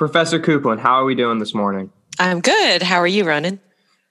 Professor Coupland, how are we doing this morning? I'm good. How are you, Ronan?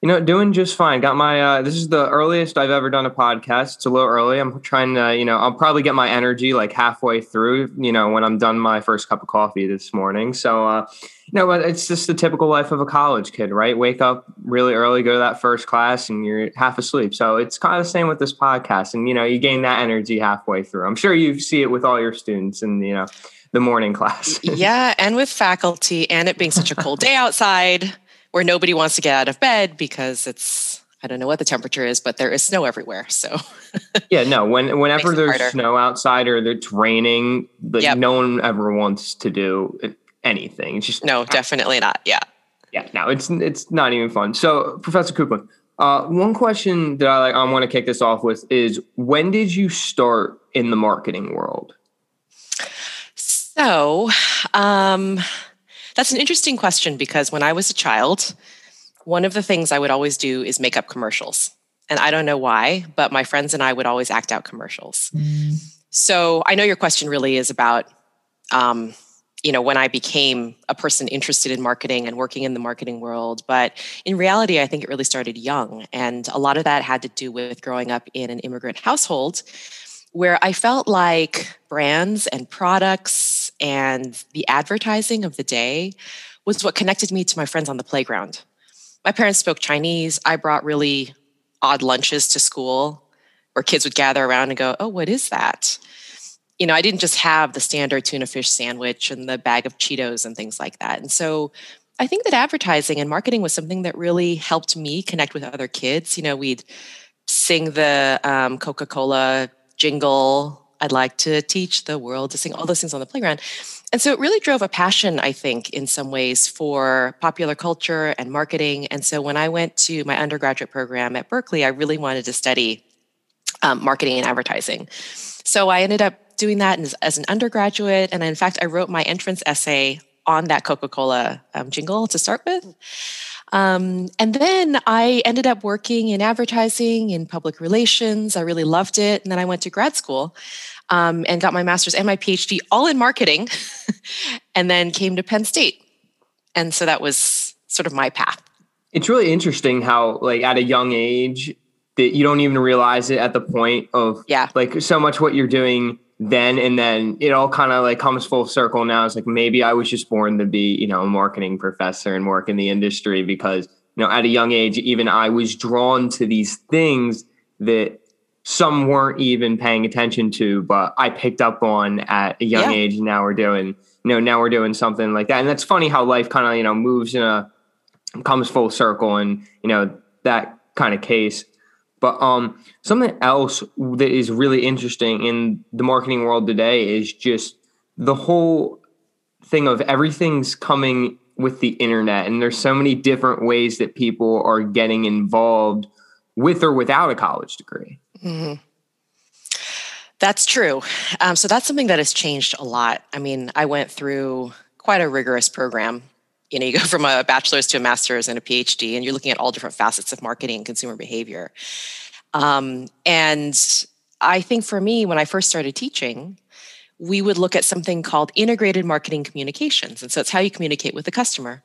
You know, doing just fine. Got my, uh, this is the earliest I've ever done a podcast. It's a little early. I'm trying to, you know, I'll probably get my energy like halfway through, you know, when I'm done my first cup of coffee this morning. So, uh, you know, it's just the typical life of a college kid, right? Wake up really early, go to that first class, and you're half asleep. So it's kind of the same with this podcast. And, you know, you gain that energy halfway through. I'm sure you see it with all your students and, you know, the morning class. yeah. And with faculty and it being such a cold day outside where nobody wants to get out of bed because it's I don't know what the temperature is, but there is snow everywhere. So yeah, no. When whenever there's harder. snow outside or it's raining, like yep. no one ever wants to do anything. It's just no, definitely not. Yeah, yeah. No, it's it's not even fun. So, Professor Coupland, uh, one question that I like I want to kick this off with is when did you start in the marketing world? So, um, that's an interesting question because when I was a child, one of the things I would always do is make up commercials. And I don't know why, but my friends and I would always act out commercials. Mm. So I know your question really is about, um, you know, when I became a person interested in marketing and working in the marketing world. But in reality, I think it really started young. And a lot of that had to do with growing up in an immigrant household where I felt like brands and products and the advertising of the day was what connected me to my friends on the playground. My parents spoke Chinese. I brought really odd lunches to school where kids would gather around and go, Oh, what is that? You know, I didn't just have the standard tuna fish sandwich and the bag of Cheetos and things like that. And so I think that advertising and marketing was something that really helped me connect with other kids. You know, we'd sing the um, Coca Cola jingle. I'd like to teach the world to sing all those things on the playground. And so it really drove a passion, I think, in some ways for popular culture and marketing. And so when I went to my undergraduate program at Berkeley, I really wanted to study um, marketing and advertising. So I ended up doing that as, as, an undergraduate. And in fact, I wrote my entrance essay on that Coca Cola um, jingle to start with. Um, and then I ended up working in advertising, in public relations. I really loved it. And then I went to grad school um, and got my master's and my PhD all in marketing, and then came to Penn State. And so that was sort of my path. It's really interesting how, like, at a young age, that you don't even realize it at the point of, yeah, like, so much what you're doing then and then it all kind of like comes full circle now. It's like maybe i was just born to be you know a marketing professor and work in the industry because you know at a young age even i was drawn to these things that some weren't even paying attention to but i picked up on at a young yeah. age and now we're doing you know now we're doing something like that. And that's funny how life kind of you know moves in a comes full circle and you know that kind of case but um, something else that is really interesting in the marketing world today is just the whole thing of everything's coming with the internet, and there's so many different ways that people are getting involved with or without a college degree. Mm-hmm. That's true. Um, so that's something that has changed a lot. I mean, I went through quite a rigorous program you know you go from a bachelor's to a master's and a phd and you're looking at all different facets of marketing and consumer behavior. Um, and i think for me when i first started teaching we would look at something called integrated marketing communications. And so it's how you communicate with the customer.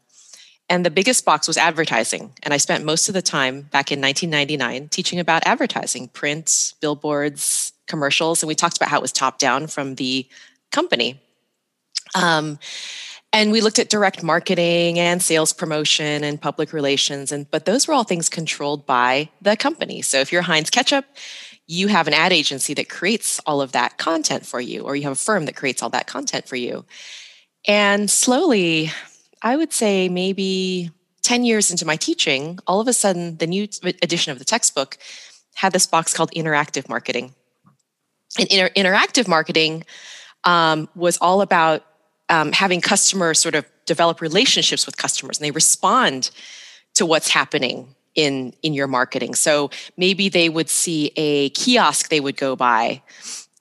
And the biggest box was advertising. And i spent most of the time back in 1999 teaching about advertising prints billboards commercials. And we talked about how it was top down from the company. Um, and we looked at direct marketing and sales promotion and public relations and but those were all things controlled by the company. So if you're heinz ketchup you have an ad agency that creates all of that content for you or you have a firm that creates all that content for you. And slowly i would say maybe 10 years into my teaching all of a sudden the new edition of the textbook had this box called interactive marketing. And inter- interactive marketing um, was all about um, having customers sort of develop relationships with customers and they respond to what's happening in in your marketing. So maybe they would see a kiosk they would go by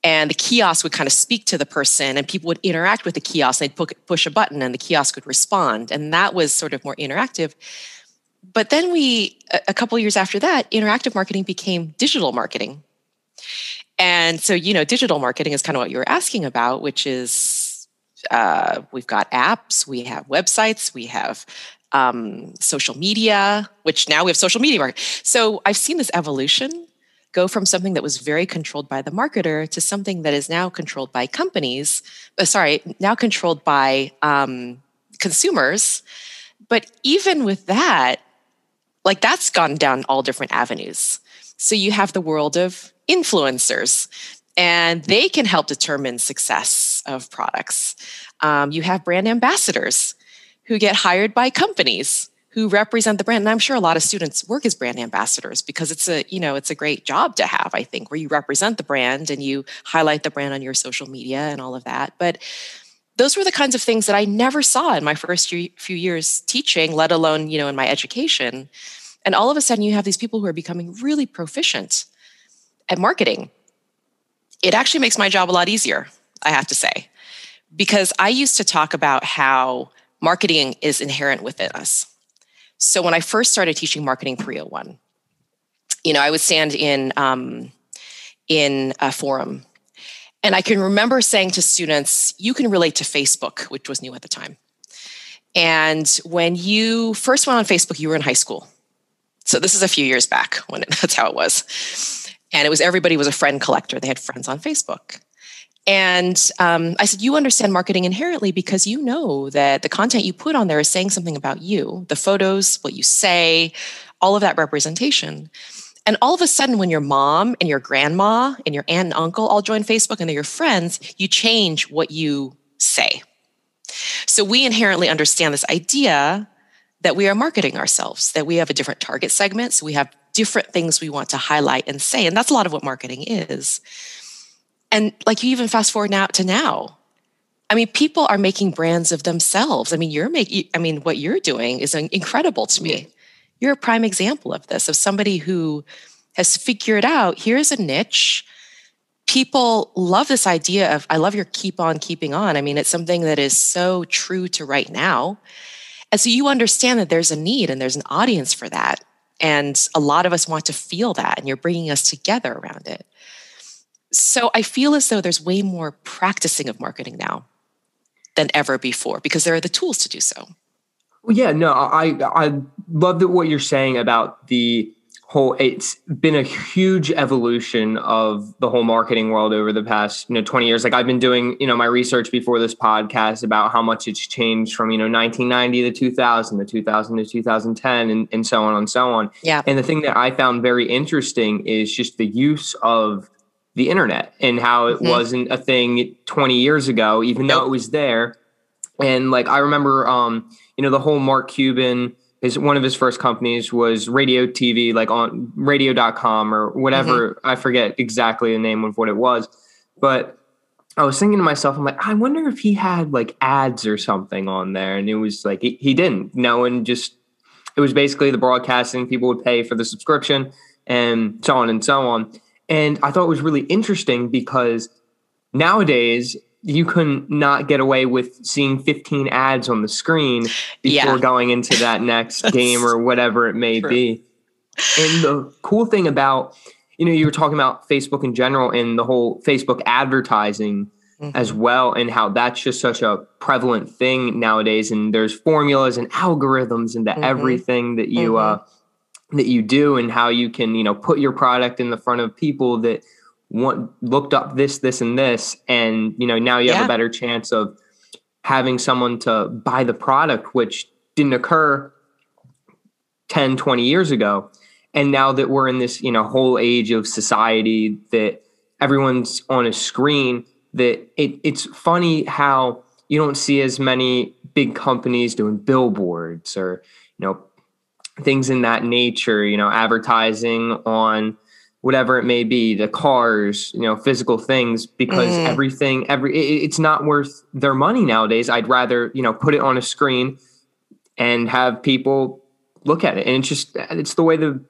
and the kiosk would kind of speak to the person and people would interact with the kiosk. They'd push a button and the kiosk would respond. And that was sort of more interactive. But then we a couple years after that interactive marketing became digital marketing. And so you know digital marketing is kind of what you were asking about which is uh, we've got apps, we have websites, we have um, social media, which now we have social media market. So I've seen this evolution go from something that was very controlled by the marketer to something that is now controlled by companies. Uh, sorry, now controlled by um, consumers. But even with that, like that's gone down all different avenues. So you have the world of influencers, and they can help determine success of products. Um, you have brand ambassadors who get hired by companies who represent the brand. And i'm sure a lot of students work as brand ambassadors because it's a you know it's a great job to have i think where you represent the brand and you highlight the brand on your social media and all of that. But those were the kinds of things that i never saw in my first few years teaching let alone you know in my education. And all of a sudden you have these people who are becoming really proficient at marketing. It actually makes my job a lot easier i have to say because i used to talk about how marketing is inherent within us so when I first started teaching marketing 301, you know, I would stand in um, in a forum, and I can remember saying to students, "You can relate to Facebook," which was new at the time. And when you first went on Facebook, you were in high school. So this is a few years back when it, that's how it was. And it was everybody was a friend collector. They had friends on Facebook. And um, I said, You understand marketing inherently because you know that the content you put on there is saying something about you the photos, what you say, all of that representation. And all of a sudden, when your mom and your grandma and your aunt and uncle all join Facebook and they're your friends, you change what you say. So we inherently understand this idea that we are marketing ourselves, that we have a different target segment. So we have different things we want to highlight and say. And that's a lot of what marketing is. And like you even fast forward now to now. I mean, people are making brands of themselves. I mean, you're making, I mean, what you're doing is incredible to me. You're a prime example of this, of somebody who has figured out here's a niche. People love this idea of, I love your keep on keeping on. I mean, it's something that is so true to right now. And so you understand that there's a need and there's an audience for that. And a lot of us want to feel that, and you're bringing us together around it. So I feel as though there's way more practicing of marketing now than ever before because there are the tools to do so. Well, yeah, no, I I love that what you're saying about the whole. It's been a huge evolution of the whole marketing world over the past you know 20 years. Like I've been doing you know my research before this podcast about how much it's changed from you know 1990 to 2000 to 2000 to 2010 and, and so on and so on. Yeah. And the thing that I found very interesting is just the use of the internet and how it mm-hmm. wasn't a thing 20 years ago, even though it was there. And like I remember, um, you know, the whole Mark Cuban is one of his first companies was radio TV, like on radio.com or whatever. Mm-hmm. I forget exactly the name of what it was. But I was thinking to myself, I'm like, I wonder if he had like ads or something on there. And it was like, he, he didn't. No one just, it was basically the broadcasting. People would pay for the subscription and so on and so on. And I thought it was really interesting because nowadays you can not get away with seeing 15 ads on the screen before yeah. going into that next game or whatever it may true. be. And the cool thing about, you know, you were talking about Facebook in general and the whole Facebook advertising mm-hmm. as well, and how that's just such a prevalent thing nowadays. And there's formulas and algorithms into mm-hmm. everything that you mm-hmm. uh, that you do and how you can you know put your product in the front of people that want looked up this this and this and you know now you have a better chance of having someone to buy the product which didn't occur 10 20 years ago. And now that we're in this you know whole age of society that everyone's on a screen that it, it's funny how you don't see as many big companies doing billboards or you know things in that nature, you know, advertising on whatever it may be, the cars, you know, physical things, because mm. everything, every, it, it's not worth their money nowadays. I'd rather, you know, put it on a screen and have people look at it. And it's just, it's the way the,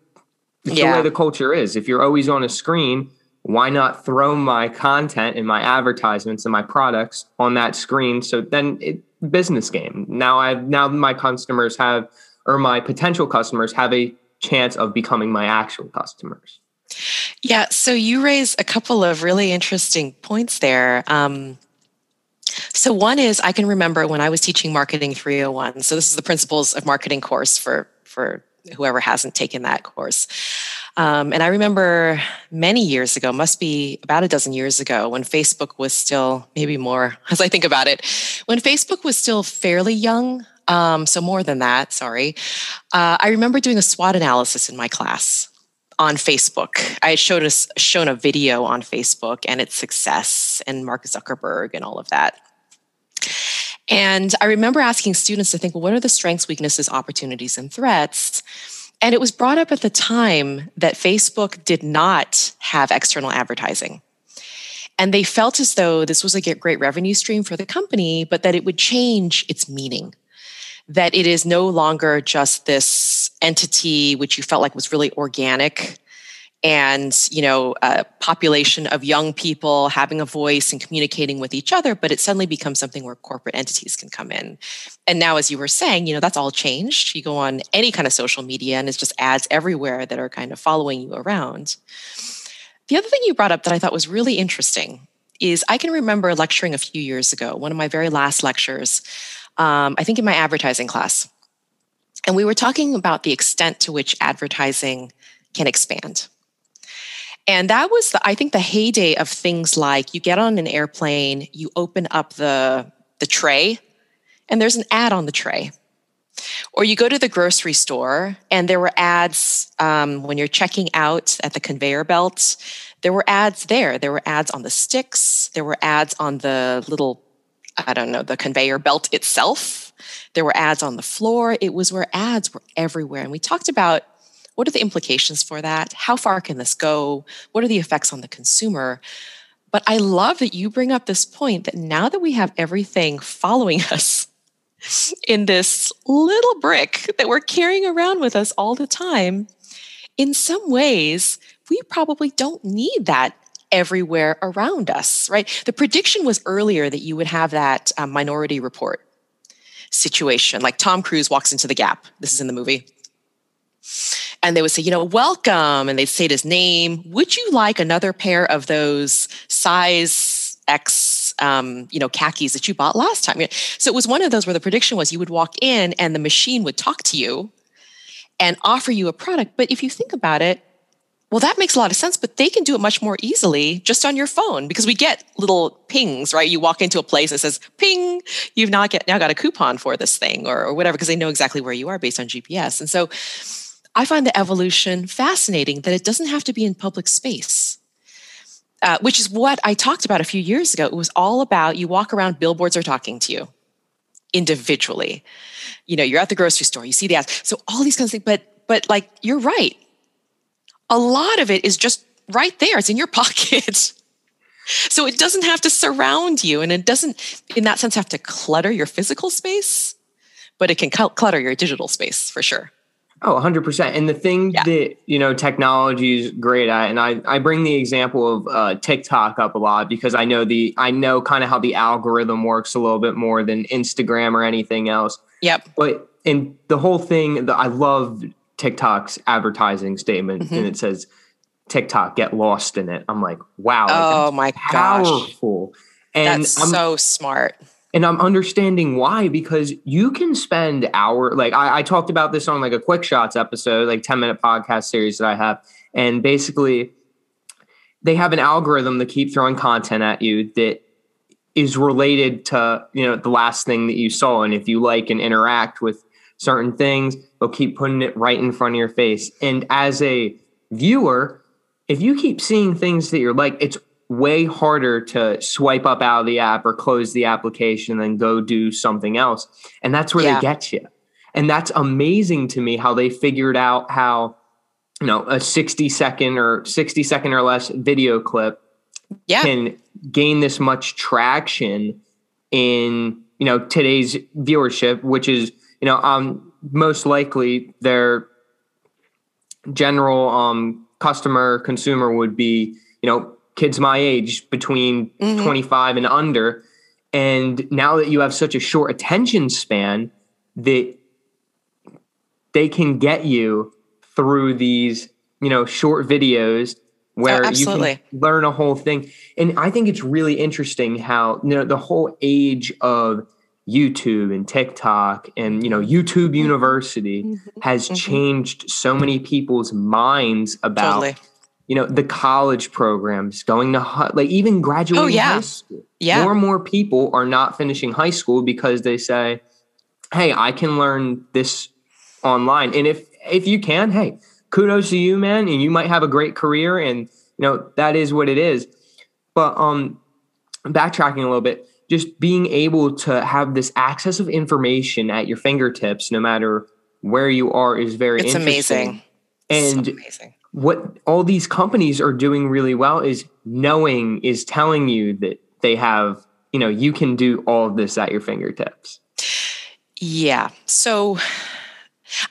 it's yeah. the way the culture is. If you're always on a screen, why not throw my content and my advertisements and my products on that screen? So then it business game. Now I've, now my customers have or my potential customers have a chance of becoming my actual customers. Yeah, so you raise a couple of really interesting points there. Um, So one is I can remember when I was teaching marketing 301. So this is the principles of marketing course for for whoever hasn't taken that course. Um, and I remember many years ago, must be about a dozen years ago, when Facebook was still, maybe more as I think about it, when Facebook was still fairly young. Um, so more than that, sorry. Uh, I remember doing a SWOT analysis in my class on Facebook. I had showed us shown a video on Facebook and its success and Mark Zuckerberg and all of that. And I remember asking students to think, well, what are the strengths, weaknesses, opportunities, and threats? And it was brought up at the time that Facebook did not have external advertising. And they felt as though this was a great revenue stream for the company, but that it would change its meaning. That it is no longer just this entity which you felt like was really organic and you know a population of young people having a voice and communicating with each other but it suddenly becomes something where corporate entities can come in. And now as you were saying you know that's all changed. You go on any kind of social media and it's just ads everywhere that are kind of following you around. The other thing you brought up that i thought was really interesting is i can remember lecturing a few years ago one of my very last lectures um, i think in my advertising class and we were talking about the extent to which advertising can expand and that was, the, I think, the heyday of things like you get on an airplane, you open up the, the tray, and there's an ad on the tray. Or you go to the grocery store, and there were ads um, when you're checking out at the conveyor belt. There were ads there. There were ads on the sticks. There were ads on the little, I don't know, the conveyor belt itself. There were ads on the floor. It was where ads were everywhere. And we talked about what are the implications for that? How far can this go? What are the effects on the consumer? But I love that you bring up this point that now that we have everything following us in this little brick that we're carrying around with us all the time, in some ways, we probably don't need that everywhere around us, right? The prediction was earlier that you would have that um, minority report situation. Like Tom Cruise walks into the gap. This is in the movie and they would say, you know, welcome. And they'd say his name. Would you like another pair of those size X, um, you know, khakis that you bought last time? So it was one of those where the prediction was you would walk in and the machine would talk to you and offer you a product. But if you think about it, well, that makes a lot of sense, but they can do it much more easily just on your phone because we get little pings, right? You walk into a place and it says, ping, you've now, get, now got a coupon for this thing or, or whatever, because they know exactly where you are based on GPS. And so I find the evolution fascinating that it doesn't have to be in public space. Uh, which is what I talked about a few years ago. It was all about you walk around, billboards are talking to you individually. You know, you're at the grocery store, you see the ads. So all these kinds of things, but but like you're right. A lot of it is just right there. It's in your pocket. so it doesn't have to surround you and it doesn't in that sense have to clutter your physical space, but it can clutter your digital space for sure. Oh, 100%. And the thing yeah. that, you know, technology is great at, and I, I bring the example of uh, TikTok up a lot because I know the, I know kind of how the algorithm works a little bit more than Instagram or anything else. Yep. But, and the whole thing, that I love TikTok's advertising statement mm-hmm. and it says, TikTok, get lost in it. I'm like, wow. Oh my powerful. Gosh. And that's I'm, so smart and i'm understanding why because you can spend hour like I, I, talked about this on like a quick shots episode like 10 minute podcast series that i have and basically they have an algorithm to keep throwing content at you that is related to you know the last thing that you saw and if you like and interact with certain things they'll keep putting it right in front of your face and as a viewer if you keep seeing things that you're like it's way harder to swipe up out of the app or close the application and go do something else. And that's where yeah. they get you. And that's amazing to me how they figured out how, you know, a 60 second or 60 second or less video clip yeah. can gain this much traction in, you know, today's viewership, which is, you know, um, most likely their general um, customer consumer would be, you know, kids my age between mm-hmm. 25 and under and now that you have such a short attention span that they can get you through these you know short videos where Oh, you can learn a whole thing. And I think it's really interesting how you know the whole age of YouTube and TikTok and you know YouTube University has Mhm. changed so many people's minds about Totally. you know the college programs going to like even graduating Oh, yeah. high school Yeah. more and more people are not finishing high school because they say hey i can learn this online and if if you can hey kudos to you man and you might have a great career and you know that is what it is but um backtracking a little bit just being able to have this access of information at your fingertips no matter where you are is very It's amazing. and so amazing. what all these companies are doing really well is knowing is telling you that they have you know you can do all of this at your fingertips Yeah. So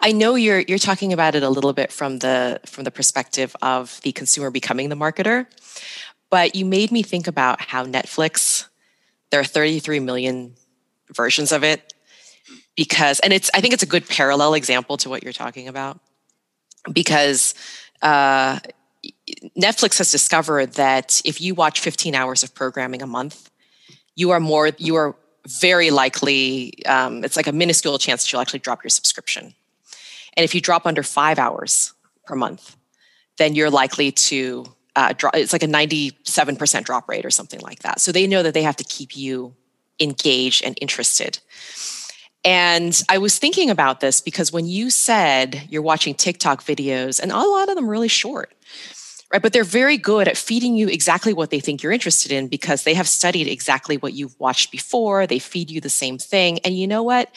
I know you're you're talking about it a little bit from the from the perspective of the consumer becoming the marketer, but you made me think about how Netflix there are 33 million versions of it because and it's I think it's a good parallel example to what you're talking about because uh, Netflix has discovered that if you watch 15 hours of programming a month, you are more you are very likely um, it's like a minuscule chance that you'll actually drop your subscription. And if you drop under five hours per month then you're likely to uh, drop it's like a 97% drop rate or something like that. So they know that they have to keep you engaged and interested. And i was thinking about this because when you said you're watching tiktok videos and a lot of them really short right? But they're very good at feeding you exactly what they think you're interested in because they have studied exactly what you've watched before. They feed you the same thing. And you know what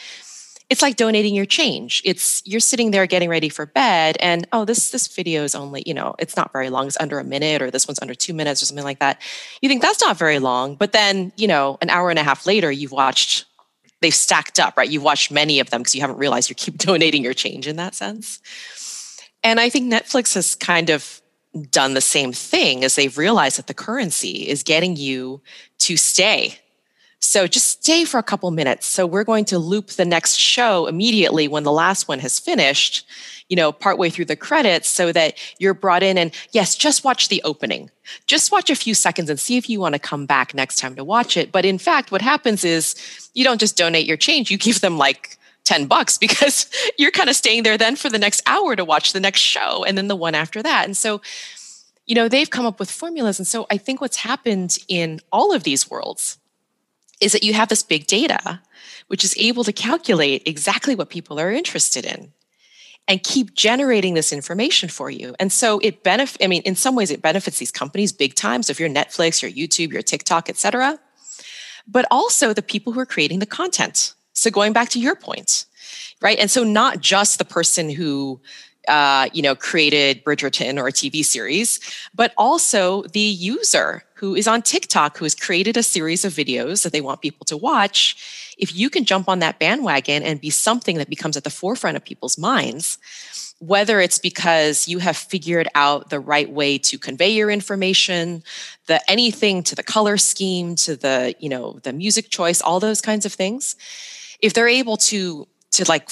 it's like donating your change. It's you're sitting there getting ready for bed and oh this this video is only you know it's not very long. It's under a minute or this one's under two minutes or something like that. You think that's not very long but then you know an hour and a half later you've watched they've stacked up right? You've watched many of them because you haven't realized you keep donating your change in that sense. And i think netflix has kind of done the same thing as they've realized that the currency is getting you to stay. So just stay for a couple minutes. So we're going to loop the next show immediately when the last one has finished, you know, partway through the credits so that you're brought in and yes, just watch the opening. Just watch a few seconds and see if you want to come back next time to watch it. But in fact, what happens is you don't just donate your change, you give them like 10 bucks because you're kind of staying there then for the next hour to watch the next show and then the one after that. And so, you know, they've come up with formulas. And so I think what's happened in all of these worlds is that you have this big data, which is able to calculate exactly what people are interested in and keep generating this information for you. And so it benefit I mean in some ways it benefits these companies big time. So if you're Netflix, your YouTube, your TikTok, et cetera, but also the people who are creating the content. So going back to your point, right? And so not just the person who uh, you know, created Bridgerton or a TV series, but also the user who is on TikTok who has created a series of videos that they want people to watch. If you can jump on that bandwagon and be something that becomes at the forefront of people's minds, whether it's because you have figured out the right way to convey your information, the anything to the color scheme, to the, you know, the music choice, all those kinds of things, if they're able to to like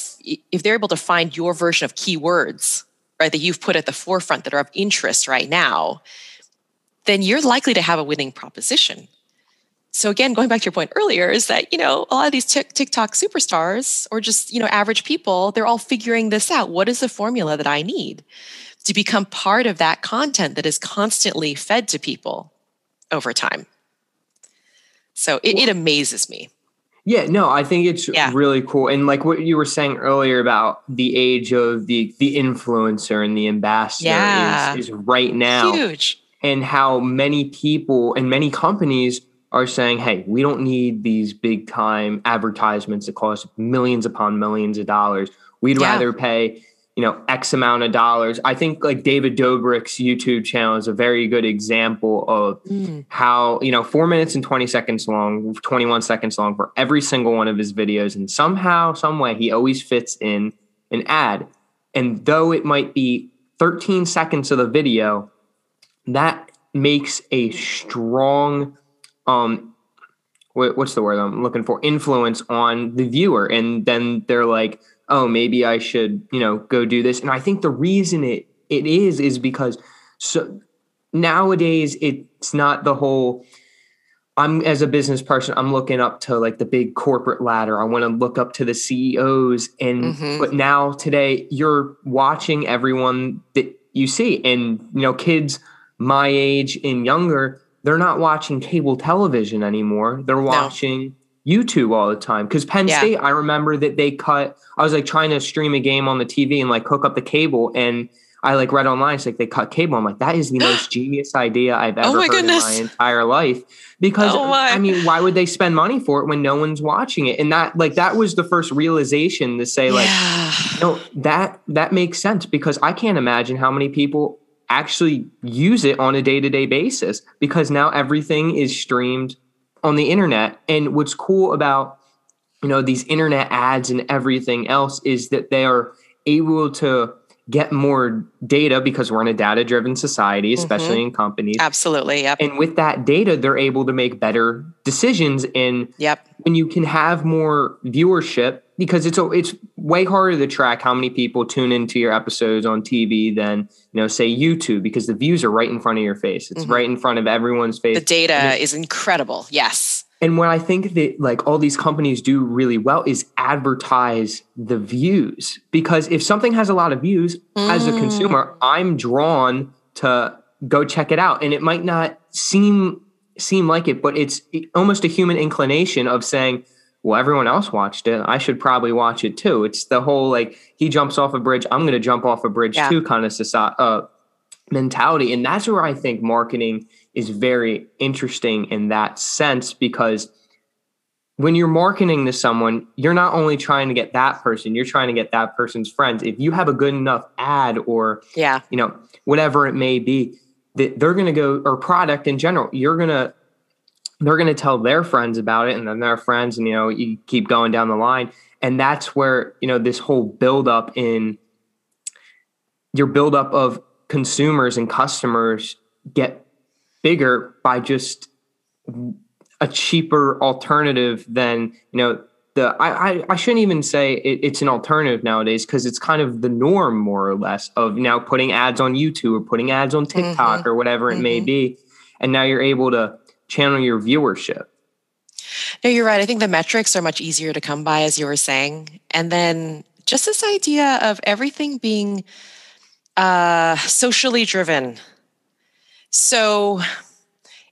if they're able to find your version of keywords right that you've put at the forefront that are of interest right now then you're likely to have a winning proposition. So again going back to your point earlier is that you know a lot of these tiktok superstars or just you know average people they're all figuring this out. What is the formula that i need to become part of that content that is constantly fed to people over time? So it, it amazes me yeah, no, I think it's Yeah. really cool. And like what you were saying earlier about the age of the the influencer and the ambassador Yeah. is, is right now. huge And how many people and many companies are saying, hey, we don't need these big time advertisements that cost millions upon millions of dollars. We'd Yeah. rather pay, you know, X amount of dollars. I think like David Dobrik's YouTube channel is a very good example of Mm. how you know four minutes and 20 seconds long 21 seconds long for every single one of his videos and somehow some way he always fits in an ad and though it might be 13 seconds of the video that makes a strong um what's the word i'm looking for influence on the viewer and then they're like oh maybe i should you know go do this and i think the reason it it is is because so nowadays it's not the whole I'm as a business person, I'm looking up to like the big corporate ladder. I want to look up to the CEOs. And mm-hmm. but now today you're watching everyone that you see. And you know, kids my age and younger, they're not watching cable television anymore. They're watching no. YouTube all the time. Because Penn yeah. State, I remember that they cut, I was like trying to stream a game on the TV and like hook up the cable and I like read online, it's like they cut cable. I'm like, that is the most genius idea I've oh ever oh heard goodness. in my entire life. Because oh I mean, why would they spend money for it when no one's watching it? And that like that was the first realization to say, like, yeah. no, that that makes sense because I can't imagine how many people actually use it on a day-to-day basis because now everything is streamed on the internet. And what's cool about you know these internet ads and everything else is that they are able to get more data because we're in a data driven society, mm-hmm. especially mm-hmm. in companies. Absolutely. Yep. And with that data, they're able to make better decisions. And yep. when you can have more viewership, because it's a, it's way harder to track how many people tune into your episodes on TV than you know say YouTube because the views are right in front of your face. It's mm-hmm. right in front of everyone's face. The data is incredible. Yes. And what I think that like all these companies do really well is advertise the views because if something has a lot of views mm. as a consumer, mm. I'm drawn to go check it out. And it might not seem seem like it, but it's almost a human inclination of saying, well, everyone else watched it. I should probably watch it too. It's the whole like he jumps off a bridge, I'm going to jump off a bridge yeah. too kind of society, uh, mentality. And that's where I think marketing is very interesting in that sense because when you're marketing to someone, you're not only trying to get that person, you're trying to get that person's friends. If you have a good enough ad or yeah, you know, whatever it may be, that they're going to go or product in general, you're going to they're going to tell their friends about it and then their friends and you know, you keep going down the line and that's where, you know, this whole buildup in your buildup of consumers and customers get bigger by just a cheaper alternative than you know the I I, I shouldn't even say it, it's an alternative nowadays because it's kind of the norm more or less of now putting ads on YouTube or putting ads on TikTok mm-hmm. or whatever it mm-hmm. may be, and now you're able to channel your viewership. No, you're right. I think the metrics are much easier to come by, as you were saying, and then just this idea of everything being uh, socially driven so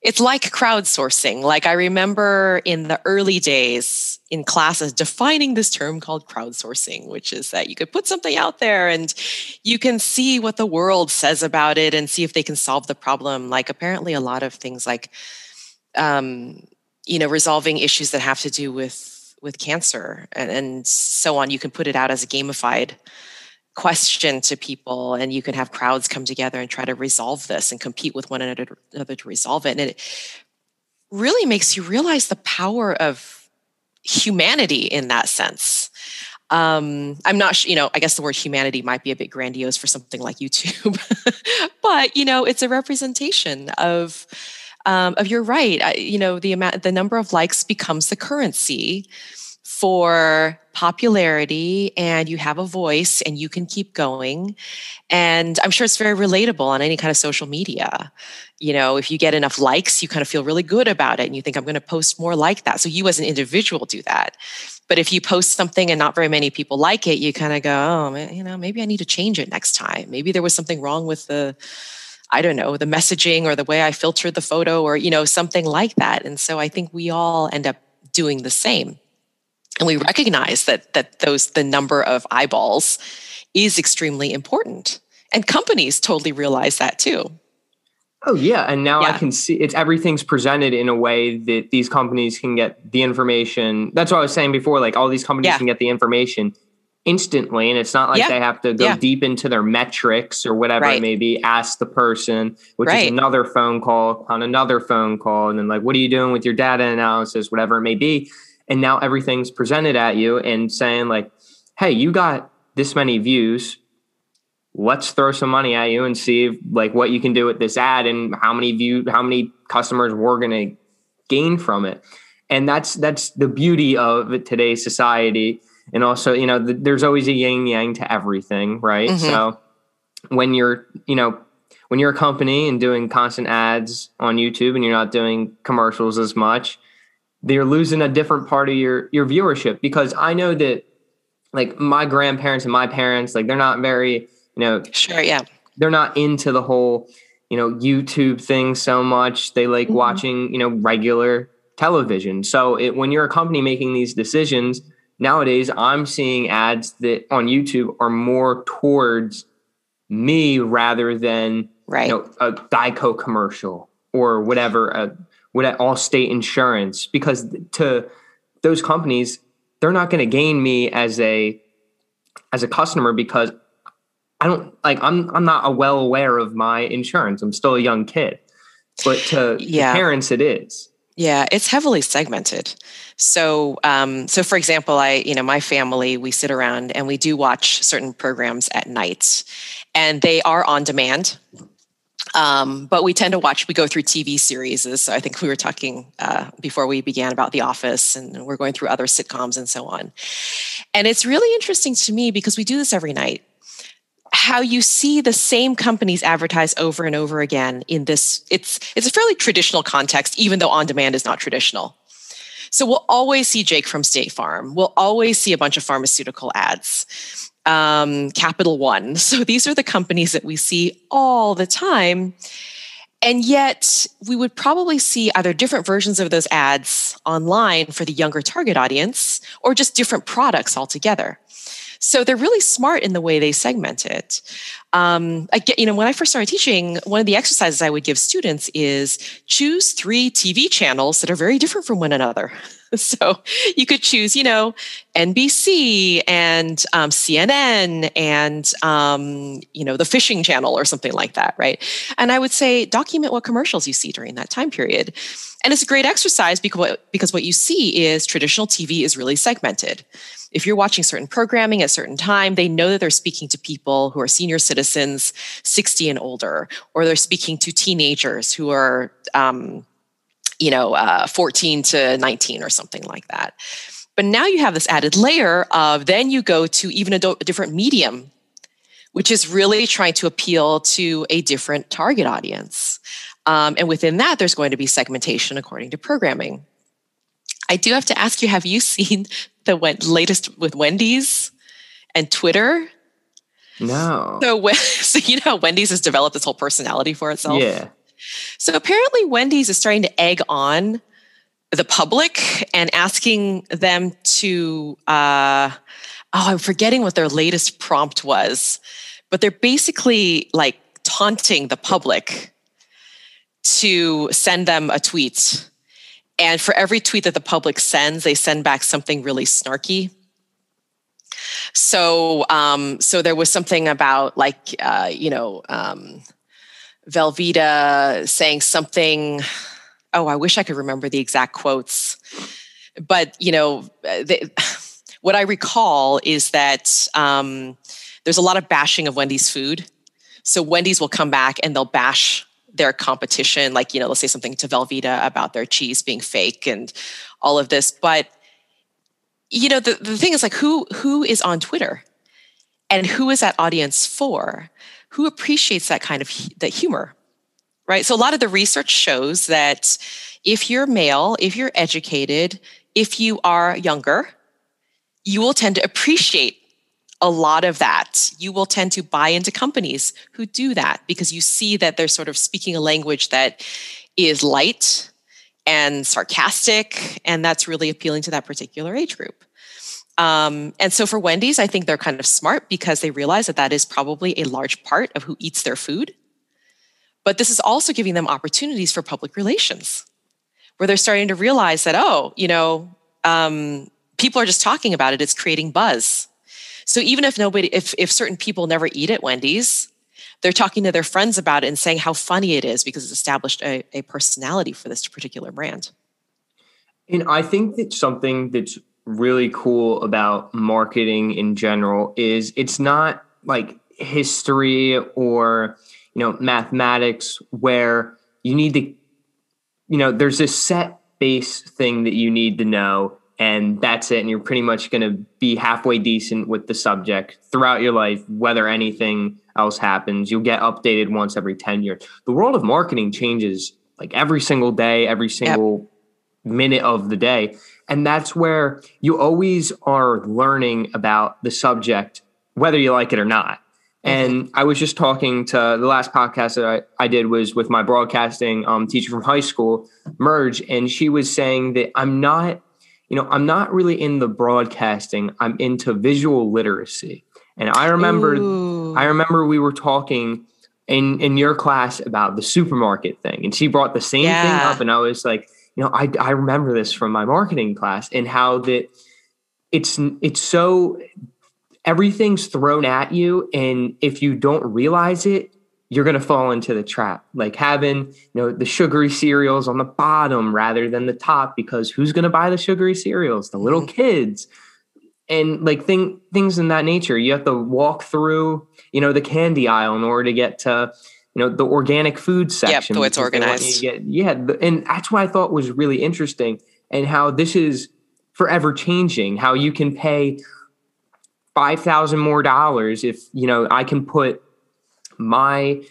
it's like crowdsourcing. Like I remember in the early days in classes defining this term called crowdsourcing, which is that you could put something out there and you can see what the world says about it and see if they can solve the problem. Like apparently a lot of things like um, you know, resolving issues that have to do with with cancer. And, and so on. You can put it out as a gamified question to people and you can have crowds come together and try to resolve this and compete with one another, to resolve it. And it really makes you realize the power of humanity in that sense. Um, i'm not you know i guess the word humanity might be a bit grandiose for something like youtube but you know it's a representation of um, of you're right you know the amount the number of likes becomes the currency for popularity and you have a voice and you can keep going. And I'm sure it's very relatable on any kind of social media. You know, if you get enough likes, you kind of feel really good about it and you think, I'm going to post more like that. So you as an individual do that. But if you post something and not very many people like it, you kind of go, oh, you know, maybe I need to change it next time. Maybe there was something wrong with the, I don't know, the messaging or the way I filtered the photo or, you know, something like that. And so I think we all end up doing the same and we recognize that that those the number of eyeballs is extremely important and companies totally realize that too oh yeah and now yeah. i can see it's everything's presented in a way that these companies can get the information that's what i was saying before like all these companies yeah. can get the information instantly and it's not like yeah. they have to go deep into their metrics or whatever right. it may be ask the person which right. is another phone call on another phone call and then like what are you doing with your data analysis whatever it may be and now everything's presented at you and saying like hey you got this many views let's throw some money at you and see like what you can do with this ad and how many view how many customers we're going to gain from it and that's that's the beauty of today's society and also you know the, there's always a yin yang to everything right mm-hmm. so when you're you know when you're a company and doing constant ads on YouTube and you're not doing commercials as much, they're losing a different part of your your viewership because I know that like my grandparents and my parents like they're not very you know sure yeah they're not into the whole you know YouTube thing so much they like mm-hmm. watching you know regular television so it, when you're a company making these decisions nowadays I'm seeing ads that on YouTube are more towards me rather than right. you know a Geico commercial or whatever a what Allstate Insurance because to those companies they're not going to gain me as a as a customer because I don't like I'm I'm not well aware of my insurance. I'm still a young kid. But to, yeah. parents it is. Yeah, it's heavily segmented. So, um, so for example, I, you know, my family, we sit around and we do watch certain programs at night, and they are on demand. Um, but we tend to watch, we go through TV series. So I think we were talking uh, before we began about The Office, and we're going through other sitcoms and so on. And it's really interesting to me because we do this every night. How you see the same companies advertise over and over again in this, it's it's a fairly traditional context, even though on demand is not traditional. So we'll always see Jake from State Farm. We'll always see a bunch of pharmaceutical ads um, Capital One. So these are the companies that we see all the time. And yet, we would probably see either different versions of those ads online for the younger target audience or just different products altogether. So they're really smart in the way they segment it. Um, get, you know, when I first started teaching, one of the exercises I would give students is choose three TV channels that are very different from one another. so you could choose, you know, NBC and um, CNN and, um, you know, the fishing channel or something like that, right? And I would say document what commercials you see during that time period. And it's a great exercise because, what you see is traditional TV is really segmented. If you're watching certain programming at a certain time, they know that they're speaking to people who are senior citizens, 60 and older, or they're speaking to teenagers who are, um, you know, uh, 14 to 19 or something like that. But now you have this added layer of then you go to even a, do- a different medium, which is really trying to appeal to a different target audience. Um, and within that, there's going to be segmentation according to programming. I do have to ask you have you seen the latest with Wendy's and Twitter? No. So, so you know, Wendy's has developed this whole personality for itself. Yeah. So apparently, Wendy's is starting to egg on the public and asking them to. Uh, oh, I'm forgetting what their latest prompt was, but they're basically like taunting the public to send them a tweet. And for every tweet that the public sends, they send back something really snarky. So, um, so there was something about like, uh, you know, um, Velveeta saying something. Oh, I wish I could remember the exact quotes. But, you know, they, what I recall is that um, there's a lot of bashing of Wendy's food. So Wendy's will come back and they'll bash their competition, like, you know, let's say something to Velveeta about their cheese being fake and all of this. But, you know, the, the thing is like who who is on Twitter? And who is that audience for? who appreciates that kind of that humor right so a lot of the research shows that if you're male if you're educated if you are younger you will tend to appreciate a lot of that you will tend to buy into companies who do that because you see that they're sort of speaking a language that is light and sarcastic and that's really appealing to that particular age group um, and so for Wendy's, I think they're kind of smart because they realize that that is probably a large part of who eats their food. But this is also giving them opportunities for public relations, where they're starting to realize that, oh, you know, um, people are just talking about it, it's creating buzz. So even if nobody, if, if certain people never eat at Wendy's, they're talking to their friends about it and saying how funny it is because it's established a, a personality for this particular brand. And I think that something that's really cool about marketing in general is it's not like history or you know mathematics where you need to you know there's this set base thing that you need to know and that's it. And you're pretty much going to be halfway decent with the subject throughout your life, whether anything else happens. You'll get updated once every 10 years. The world of marketing changes like every single day, every single yep. minute of the day. And that's where you always are learning about the subject, whether you like it or not. Mm-hmm. And I was just talking to the last podcast that I, I did was with my broadcasting um, teacher from high school, Merge, and she was saying that I'm not, you know, I'm not really in the broadcasting. I'm into visual literacy. And I remember, Ooh. I remember we were talking in in your class about the supermarket thing, and she brought the same yeah. thing up, and I was like, you know, I I remember this from my marketing class, and how that it's it's so everything's thrown at you and if you don't realize it you're going to fall into the trap. Like having you know the sugary cereals on the bottom rather than the top because who's going to buy the sugary cereals? The little mm-hmm. kids. And like thing, things in that nature. You have to walk through you know the candy aisle in order to get to you know the organic food section yep, the it's organized. get, yeah and that's what i thought was really interesting and how this is forever changing how you can pay five thousand more dollars if you know I can put my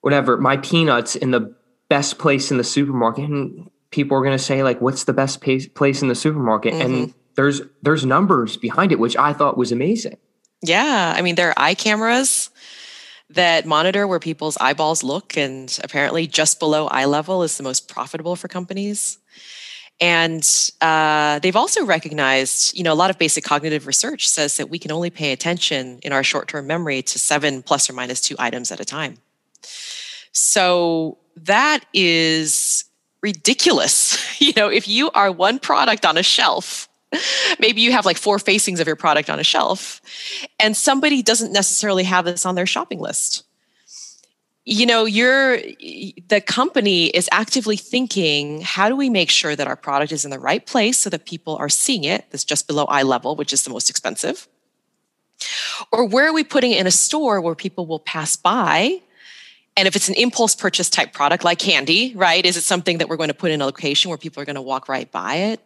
whatever my peanuts in the best place in the supermarket. And people are going to say like what's the best place in the supermarket? Mm-hmm. and there's there's numbers behind it which i thought was amazing. Yeah i mean there are eye cameras that monitor where people's eyeballs look and apparently just below eye level is the most profitable for companies and uh, they've also recognized, you know, a lot of basic cognitive research says that we can only pay attention in our short term memory to seven plus or minus two items at a time. So that is ridiculous. you know, if you are one product on a shelf, maybe you have like four facings of your product on a shelf, and somebody doesn't necessarily have this on their shopping list you know you're the company is actively thinking how do we make sure that our product is in the right place so that people are seeing it that's just below eye level which is the most expensive? Or where are we putting it in a store where people will pass by? And if it's an impulse purchase type product like candy right is it something that we're going to put in a location where people are going to walk right by it?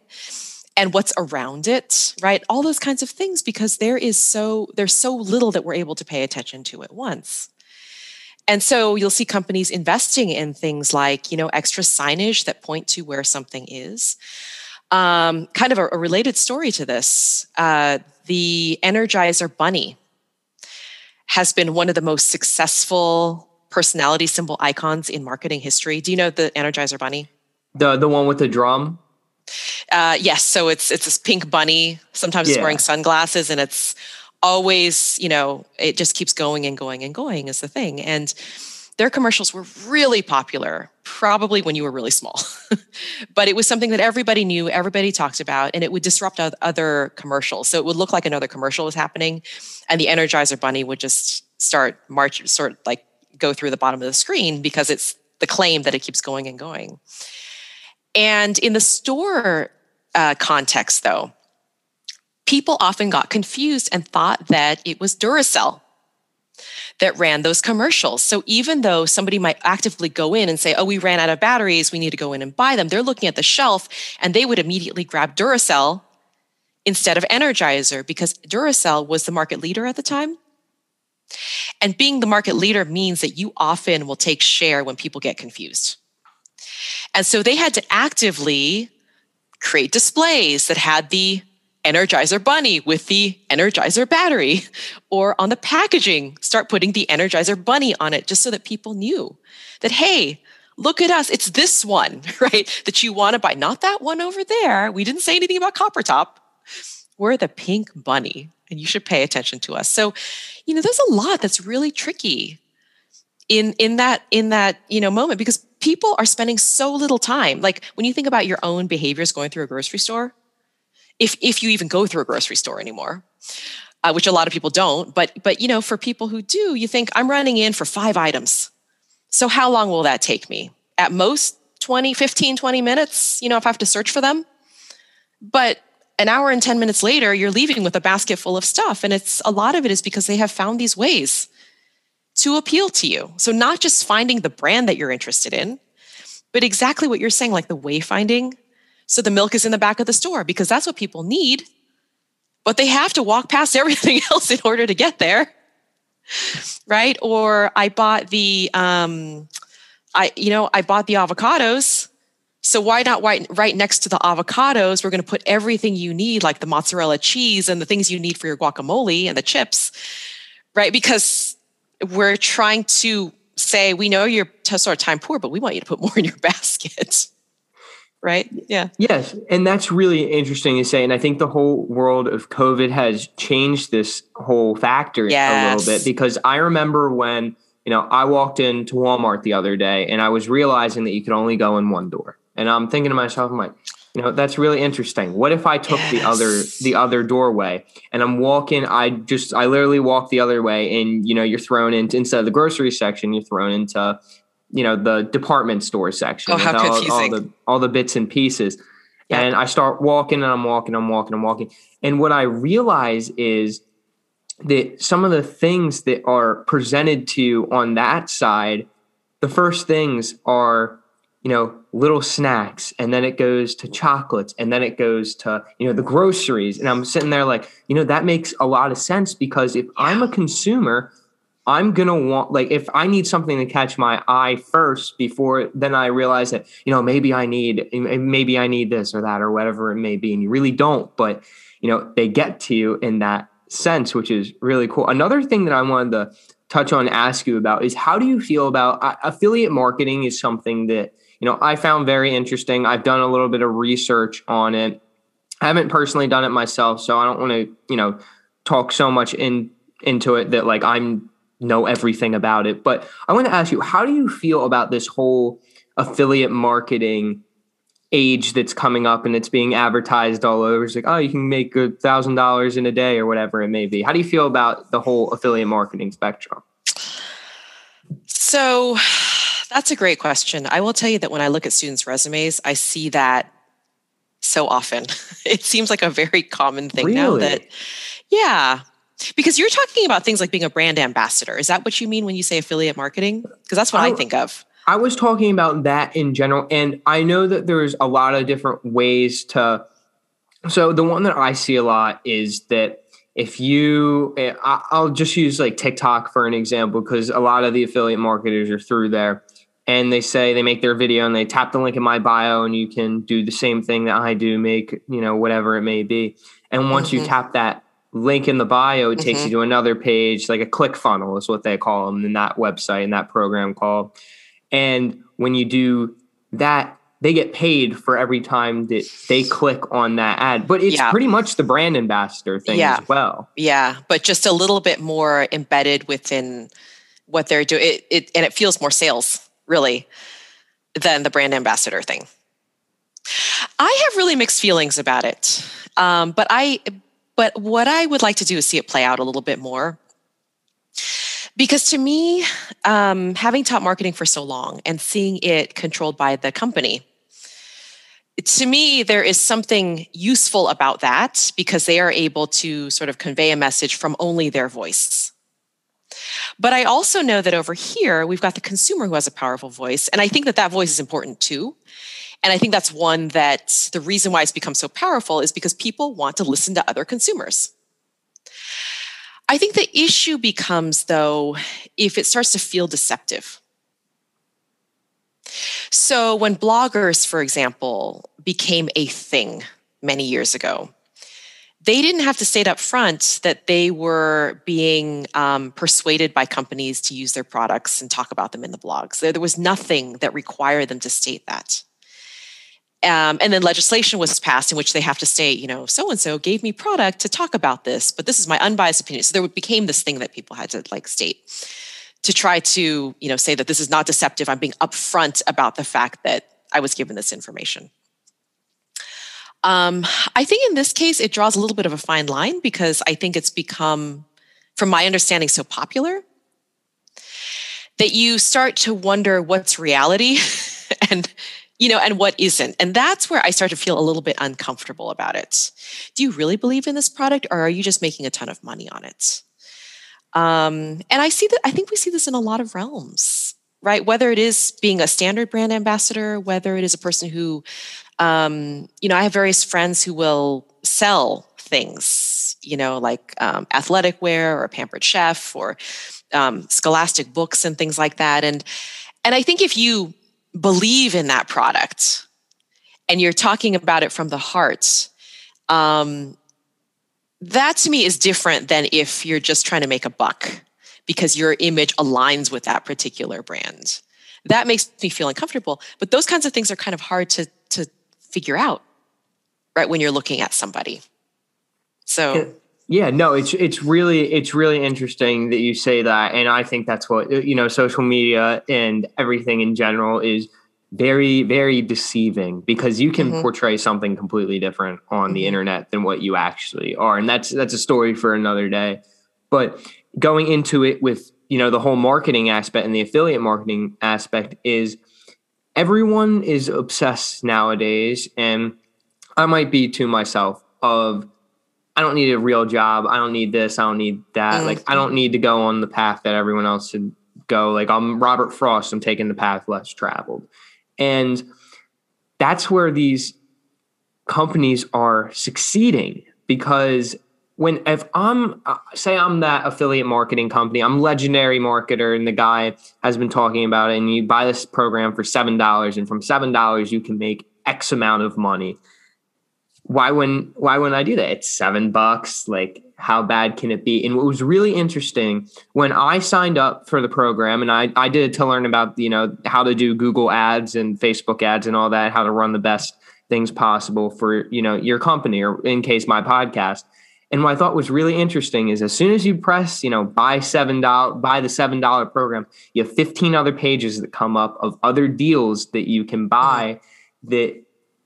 And what's around it right? All those kinds of things because there is so there's so little that we're able to pay attention to at once and so you'll see companies investing in things like, you know, extra signage that point to where something is. Um, kind of a, a, related story to this, uh, the Energizer Bunny has been one of the most successful personality symbol icons in marketing history. Do you know the Energizer Bunny? The the one with the drum. Uh, yes, so it's it's this pink bunny. Sometimes yeah. it's wearing sunglasses, and it's always, you know, it just keeps going and going and going is the thing. And their commercials were really popular, probably when you were really small. but it was something that everybody knew, everybody talked about, and it would disrupt other commercials. So it would look like another commercial was happening, and the Energizer Bunny would just start march, sort of like go through the bottom of the screen because it's the claim that it keeps going and going. And in the store uh, context, though, people often got confused and thought that it was Duracell that ran those commercials. So even though somebody might actively go in and say, oh, we ran out of batteries, we need to go in and buy them, they're looking at the shelf and they would immediately grab Duracell instead of Energizer because Duracell was the market leader at the time. And being the market leader means that you often will take share when people get confused. And so they had to actively create displays that had the Energizer Bunny with the Energizer battery, or on the packaging, start putting the Energizer Bunny on it just so that people knew that, hey, look at us, it's this one, right? That you want to buy, not that one over there. We didn't say anything about Copper Top. We're the pink bunny, and you should pay attention to us. So, you know, there's a lot that's really tricky in in that in that you know moment because people are spending so little time like when you think about your own behaviors going through a grocery store if if you even go through a grocery store anymore. Uh, which a lot of people don't but but you know for people who do you think i'm running in for five items. So how long will that take me? At most 20 15 20 minutes you know if i have to search for them. But an hour and 10 minutes later you're leaving with a basket full of stuff and it's a lot of it is because they have found these ways to appeal to you. So not just finding the brand that you're interested in but exactly what you're saying like the wayfinding So the milk is in the back of the store because that's what people need. But they have to walk past everything else in order to get there. Right? Or I bought the um I you know, I bought the avocados. So why not right, right next to the avocados, we're going to put everything you need like the mozzarella cheese and the things you need for your guacamole and the chips. Right? Because we're trying to say we know you're sort of time poor, but we want you to put more in your basket right? Yeah. Yes. And that's really interesting to say. And I think the whole world of COVID has changed this whole factor yes. a little bit because I remember when, you know, I walked into Walmart the other day and I was realizing that you could only go in one door. And I'm thinking to myself, I'm like, you know, that's really interesting. What if I took yes. the other the other doorway and I'm walking, I just I literally walk the other way and you know, you're thrown into instead of the grocery section, you're thrown into you know the department store section oh, how all, confusing. all the all the bits and pieces yeah. and i start walking and i'm walking i'm walking i'm walking and what i realize is that some of the things that are presented to you on that side the first things are you know little snacks and then it goes to chocolates and then it goes to you know the groceries and i'm sitting there like you know that makes a lot of sense because if i'm a consumer I'm gonna want like if I need something to catch my eye first before then I realize that you know maybe I need maybe I need this or that or whatever it may be and you really don't but you know they get to you in that sense which is really cool. Another thing that I wanted to touch on ask you about is how do you feel about uh, affiliate marketing is something that you know I found very interesting. I've done a little bit of research on it. I haven't personally done it myself so I don't want to you know talk so much in into it that like I'm know everything about it. But I want to ask you, how do you feel about this whole affiliate marketing age that's coming up and it's being advertised all over? It's like, oh, you can make a thousand dollars in a day or whatever it may be. How do you feel about the whole affiliate marketing spectrum? So that's a great question. I will tell you that when I look at students' resumes, I see that so often. It seems like a very common thing really? now that, yeah, because you're talking about things like being a brand ambassador. Is that what you mean when you say affiliate marketing? Because that's what I, I think of. I was talking about that in general. And I know that there's a lot of different ways to. So the one that I see a lot is that if you, eh, I'll just use like TikTok for an example, because a lot of the affiliate marketers are through there. And they say they make their video and they tap the link in my bio and you can do the same thing that I do, make, you know, whatever it may be. And once mm-hmm. you tap that link in the bio takes mm-hmm. you to another page like a click funnel is what they call them in that website and that program called and when you do that they get paid for every time that they click on that ad but it's yeah. pretty much the brand ambassador thing yeah. as well yeah but just a little bit more embedded within what they're doing it, it and it feels more sales really than the brand ambassador thing i have really mixed feelings about it um, but i but what I would like to do is see it play out a little bit more. Because to me, um, having taught marketing for so long and seeing it controlled by the company, to me, there is something useful about that because they are able to sort of convey a message from only their voice. But I also know that over here, we've got the consumer who has a powerful voice. And I think that that voice is important too. And I think that's one that the reason why it's become so powerful is because people want to listen to other consumers. I think the issue becomes, though, if it starts to feel deceptive. So, when bloggers, for example, became a thing many years ago, they didn't have to state up front that they were being um, persuaded by companies to use their products and talk about them in the blogs. There, there was nothing that required them to state that. Um, and then legislation was passed in which they have to state, you know, so and so gave me product to talk about this, but this is my unbiased opinion. So there became this thing that people had to like state to try to, you know, say that this is not deceptive. I'm being upfront about the fact that I was given this information. Um, I think in this case, it draws a little bit of a fine line because I think it's become, from my understanding, so popular that you start to wonder what's reality and you know, and what isn't. And that's where I start to feel a little bit uncomfortable about it. Do you really believe in this product or are you just making a ton of money on it? Um, and I see that, I think we see this in a lot of realms, right? Whether it is being a standard brand ambassador, whether it is a person who um, you know, I have various friends who will sell things, you know, like um, athletic wear or pampered chef or um, scholastic books and things like that. And and I think if you believe in that product and you're talking about it from the heart, um, that to me is different than if you're just trying to make a buck because your image aligns with that particular brand. That makes me feel uncomfortable. But those kinds of things are kind of hard to to figure out, right? When you're looking at somebody. So yeah, no, it's it's really it's really interesting that you say that, and I think that's what you know. Social media and everything in general is very very deceiving because you can mm-hmm. portray something completely different on mm-hmm. the internet than what you actually are, and that's that's a story for another day. But going into it with you know the whole marketing aspect and the affiliate marketing aspect is everyone is obsessed nowadays, and I might be to myself of I don't need a real job. I don't need this. I don't need that. Mm-hmm. Like I don't need to go on the path that everyone else should go. Like I'm Robert Frost. I'm taking the path less traveled, and that's where these companies are succeeding because when if I'm uh, say I'm that affiliate marketing company, I'm legendary marketer, and the guy has been talking about it, and you buy this program for seven dollars, and from seven dollars you can make X amount of money why wouldn't why wouldn't I do that? It's seven bucks. Like, how bad can it be? And what was really interesting when I signed up for the program, and I I did it to learn about you know how to do Google ads and Facebook ads and all that, how to run the best things possible for you know your company or in case my podcast. And what I thought was really interesting is as soon as you press, you know, buy seven dollar, buy the seven dollar program, you have 15 other pages that come up of other deals that you can buy mm-hmm. that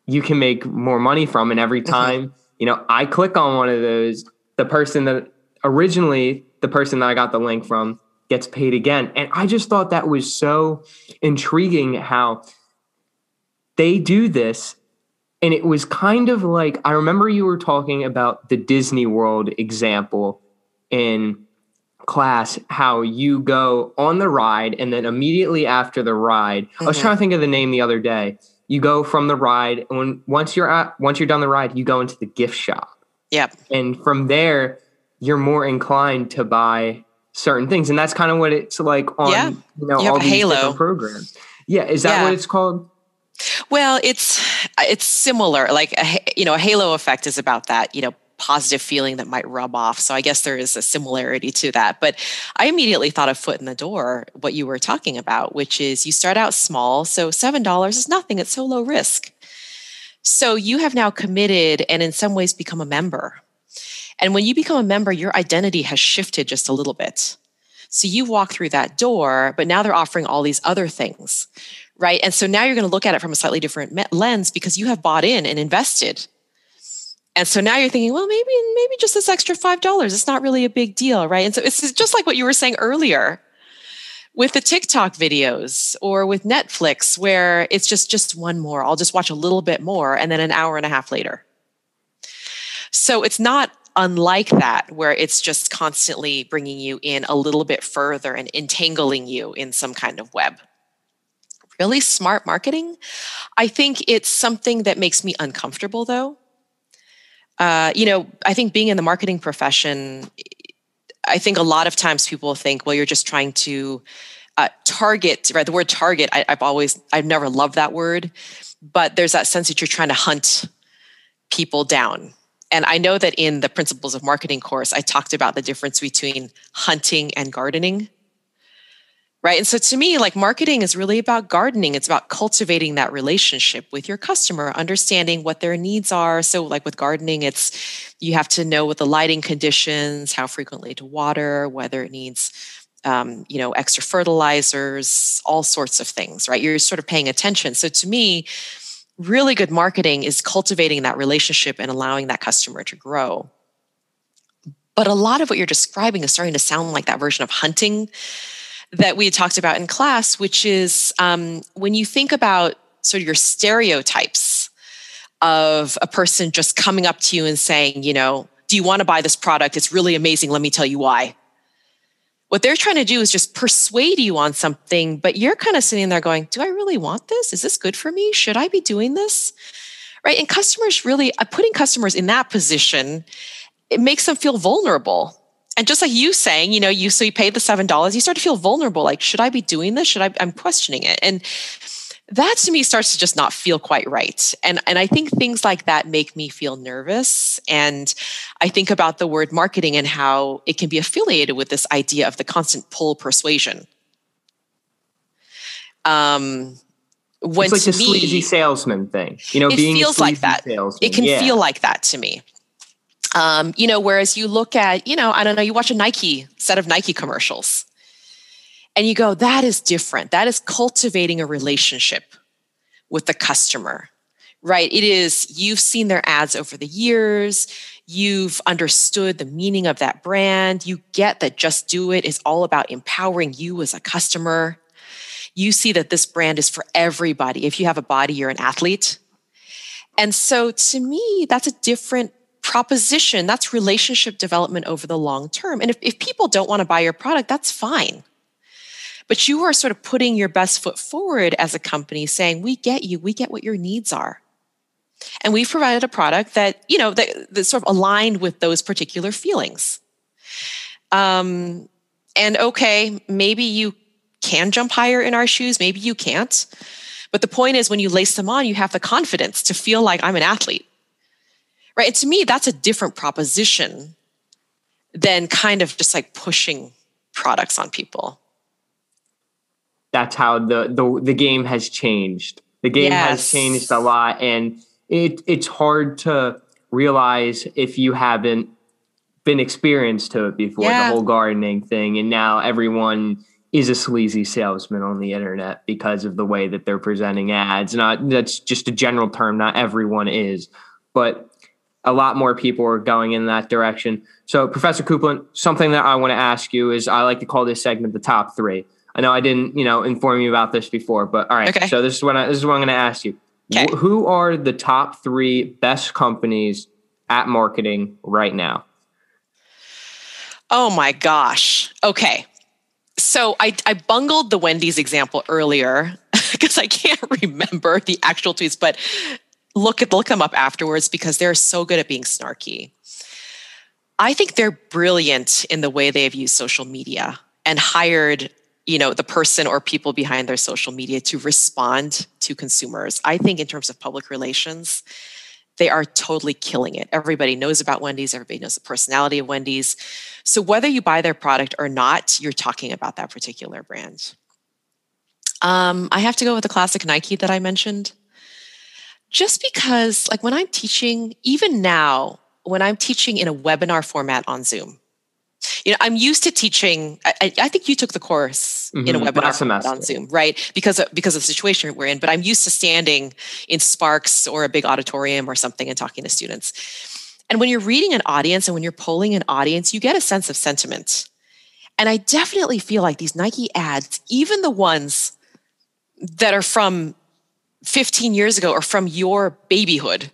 you can make more money from. And every mm-hmm. time, you know, I click on one of those, the person that originally, the person that I got the link from gets paid again. And I just thought that was so intriguing how they do this. And it was kind of like, I remember you were talking about the Disney World example in class, how you go on the ride and then immediately after the ride, mm-hmm. I was mm-hmm. trying to think of the name the other day you go from the ride and when once you're at once you're done the ride you go into the gift shop yep and from there you're more inclined to buy certain things and that's kind of what it's like on yeah. you know you all these Halo. different programs yeah is that yeah. what it's called well it's it's similar like a, you know a halo effect is about that you know positive feeling that might rub off. So I guess there is a similarity to that. But I immediately thought of foot in the door, what you were talking about, which is you start out small. So $7 is nothing, it's so low risk. So you have now committed and in some ways become a member. And when you become a member, your identity has shifted just a little bit. So you walk through that door, but now they're offering all these other things, right? And so now you're going to look at it from a slightly different lens because you have bought in and invested and so now you're thinking, well, maybe maybe just this extra five dollars. It's not really a big deal, right? And so it's just like what you were saying earlier with the TikTok videos or with Netflix, where it's just just one more. I'll just watch a little bit more, and then an hour and a half later. So it's not unlike that, where it's just constantly bringing you in a little bit further and entangling you in some kind of web. Really smart marketing. I think it's something that makes me uncomfortable, though uh, you know, I think being in the marketing profession, I think a lot of times people think, well, you're just trying to uh, target, right? The word target, I, I've always, I've never loved that word, but there's that sense that you're trying to hunt people down. And I know that in the Principles of Marketing course, I talked about the difference between hunting and gardening right? And so to me like marketing is really about gardening. It's about cultivating that relationship with your customer understanding what their needs are. So like with gardening it's you have to know what the lighting conditions how frequently to water whether it needs um, you know extra fertilizers all sorts of things right? You're sort of paying attention. So to me really good marketing is cultivating that relationship and allowing that customer to grow. But a lot of what you're describing is starting to sound like that version of hunting that we had talked about in class, which is um, when you think about sort of your stereotypes of a person just coming up to you and saying, you know, do you want to buy this product? It's really amazing. Let me tell you why. What they're trying to do is just persuade you on something, but you're kind of sitting there going, do I really want this? Is this good for me? Should I be doing this? right? And customers really, uh, putting customers in that position, it makes them feel vulnerable. And just like you saying, you know, you so you pay the seven dollars, you start to feel vulnerable. Like, should I be doing this? Should I? I'm questioning it, and that to me starts to just not feel quite right. And and I think things like that make me feel nervous. And I think about the word marketing and how it can be affiliated with this idea of the constant pull persuasion. Um, when it's like the me, sleazy salesman thing. You know, it being feels like that. Salesman. It can yeah. feel like that to me. Um, you know, whereas you look at, you know, I don't know, you watch a Nike set of Nike commercials and you go, that is different. That is cultivating a relationship with the customer, right? It is, you've seen their ads over the years. You've understood the meaning of that brand. You get that Just Do It is all about empowering you as a customer you see that this brand is for everybody. If you have a body, you're an athlete. And so to me, that's a different proposition. That's relationship development over the long term. And if, if people don't want to buy your product, that's fine. But you are sort of putting your best foot forward as a company saying, we get you, we get what your needs are. And we've provided a product that, you know, that, sort of aligned with those particular feelings. Um, and okay, maybe you can jump higher in our shoes, maybe you can't. But the point is, when you lace them on, you have the confidence to feel like I'm an athlete. Right. And to me, that's a different proposition than kind of just like pushing products on people. That's how the the, the game has changed. The game yes. has changed a lot. And it it's hard to realize if you haven't been experienced to it before, yeah. the whole gardening thing. And now everyone is a sleazy salesman on the internet because of the way that they're presenting ads. Not that's just a general term. Not everyone is, but a lot more people are going in that direction. So, Professor Coupland, something that I want to ask you is I like to call this segment the top three. I know I didn't, you know, inform you about this before, but all right. Okay. So this is what I, this is what I'm going to ask you. Okay. Wh- who are the top three best companies at marketing right now? Oh my gosh. Okay so I, I bungled the Wendy's example earlier because I can't remember the actual tweets, but look at look them up afterwards because they're so good at being snarky. I think they're brilliant in the way they have used social media and hired, you know, the person or people behind their social media to respond to consumers. I think in terms of public relations, they are totally killing it. Everybody knows about Wendy's, everybody knows the personality of Wendy's. So whether you buy their product or not, you're talking about that particular brand. Um, I have to go with the classic Nike that I mentioned. Just because, like when I'm teaching, even now, when I'm teaching in a webinar format on Zoom, you know, I'm used to teaching. I, I think you took the course mm-hmm. in a mm-hmm. webinar on Zoom, right? Because of, because of the situation we're in. But I'm used to standing in Sparks or a big auditorium or something and talking to students. And when you're reading an audience and when you're polling an audience, you get a sense of sentiment. And I definitely feel like these Nike ads, even the ones that are from 15 years ago or from your babyhood,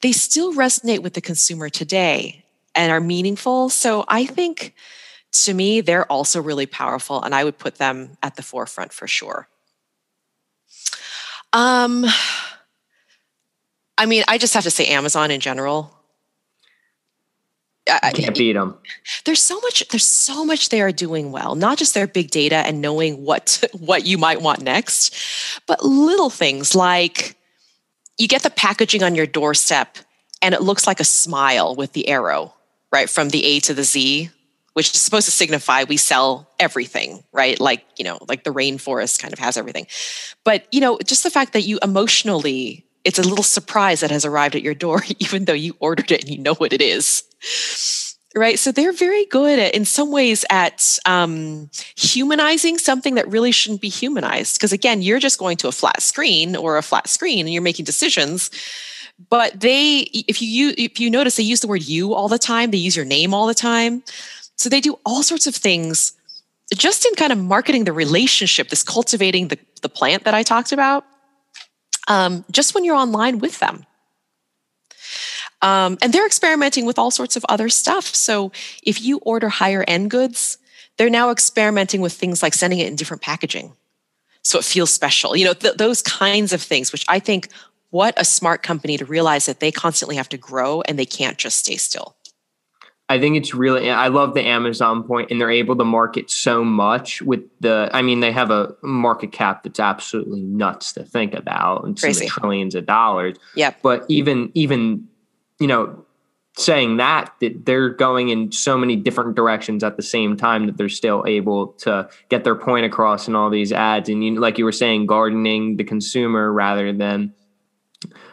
they still resonate with the consumer today and are meaningful. So I think to me, they're also really powerful, and I would put them at the forefront for sure. Um, I mean, I just have to say Amazon in general. I can't beat them. There's so much. There's so much they are doing well. Not just their big data and knowing what what you might want next, but little things like you get the packaging on your doorstep and it looks like a smile with the arrow right? From the A to the Z, which is supposed to signify we sell everything, right? Like, you know, like the rainforest kind of has everything. But, you know, just the fact that you emotionally, it's a little surprise that has arrived at your door, even though you ordered it and you know what it is. Right. So they're very good at, in some ways at um, humanizing something that really shouldn't be humanized. Because again, you're just going to a flat screen or a flat screen and you're making decisions but they if you if you notice they use the word you all the time they use your name all the time so they do all sorts of things just in kind of marketing the relationship this cultivating the, the plant that i talked about um, just when you're online with them. Um, and they're experimenting with all sorts of other stuff. So if you order higher end goods they're now experimenting with things like sending it in different packaging. So it feels special. You know th- those kinds of things which i think what a smart company to realize that they constantly have to grow and they can't just stay still. I think it's really I love the Amazon point and they're able to market so much with the I mean they have a market cap that's absolutely nuts to think about and some trillions of dollars. Yeah. But even even you know saying that that they're going in so many different directions at the same time that they're still able to get their point across in all these ads and you like you were saying gardening the consumer rather than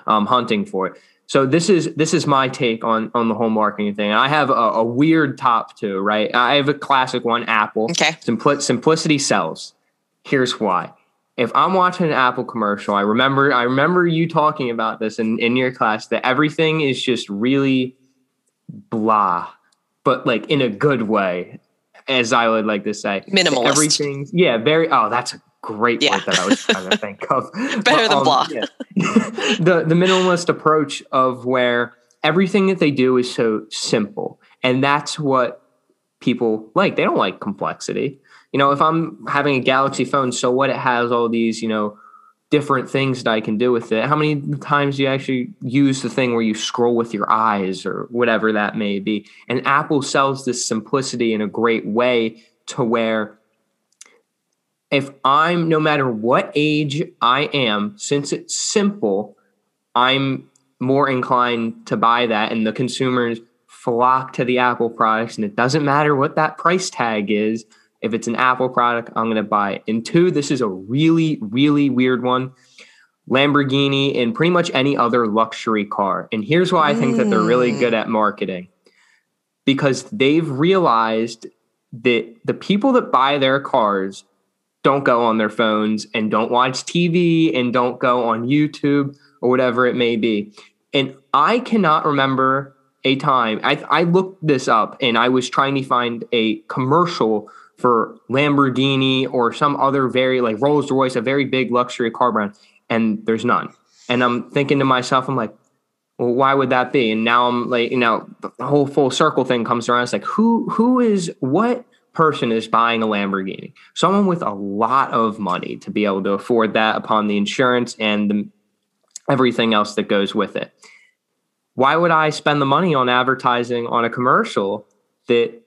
um, hunting for it so this is this is my take on on the whole marketing thing i have a, a weird top two right i have a classic one apple okay Simpl- simplicity sells here's why if I'm watching an Apple commercial, I remember I remember you talking about this in, in your class that everything is just really blah, but like in a good way, as I would like to say. Minimalist. Everything, yeah, very. Oh, that's a great yeah. word that I was trying to think of. Better but, than um, blah. Yeah. the the minimalist approach of where everything that they do is so simple, and that's what people like. They don't like complexity. You know, if I'm having a Galaxy phone, so what? It has all these, you know, different things that I can do with it. How many times do you actually use the thing where you scroll with your eyes or whatever that may be? And Apple sells this simplicity in a great way to where if I'm no matter what age I am, since it's simple, I'm more inclined to buy that and the consumers flock to the Apple products and it doesn't matter what that price tag is if it's an Apple product, I'm going to buy it. And two, this is a really, really weird one. Lamborghini and pretty much any other luxury car. And here's why I think that they're really good mm. at marketing because they've realized that the people that buy their cars don't go on their phones and don't watch TV and don't go on YouTube or whatever it may be. And I cannot remember a time, I, I looked this up and I was trying to find a commercial for Lamborghini or some other very like Rolls Royce, a very big luxury car brand, and there's none. And I'm thinking to myself, I'm like, well, why would that be? And now I'm like, you know, the whole full circle thing comes around. It's like, who who is what person is buying a Lamborghini? Someone with a lot of money to be able to afford that upon the insurance and the, everything else that goes with it. Why would I spend the money on advertising on a commercial that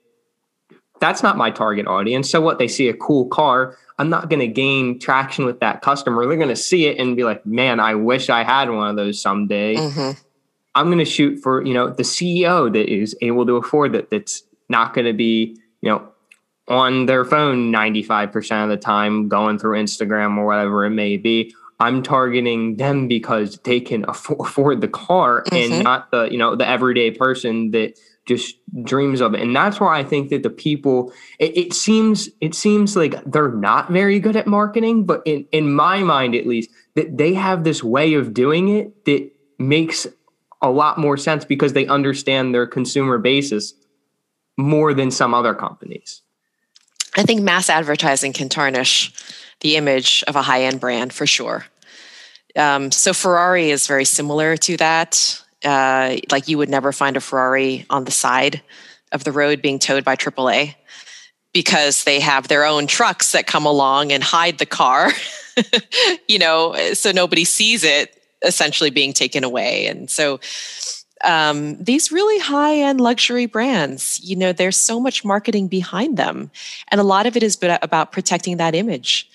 that's not my target audience. So what they see a cool car, I'm not going to gain traction with that customer. They're going to see it and be like, "Man, I wish I had one of those someday." Mm-hmm. I'm going to shoot for, you know, the CEO that is able to afford that that's not going to be, you know, on their phone 95% of the time going through Instagram or whatever it may be. I'm targeting them because they can afford the car mm-hmm. and not the, you know, the everyday person that just dreams of it and that's why i think that the people it, it, seems it seems like they're not very good at marketing but in in my mind at least that they have this way of doing it that makes a lot more sense because they understand their consumer basis more than some other companies i think mass advertising can tarnish the image of a high-end brand for sure um, so ferrari is very similar to that uh, like you would never find a Ferrari on the side of the road being towed by AAA because they have their own trucks that come along and hide the car, you know, so nobody sees it essentially being taken away. And so um, these really high end luxury brands, you know, there's so much marketing behind them. And a lot of it is about protecting that image.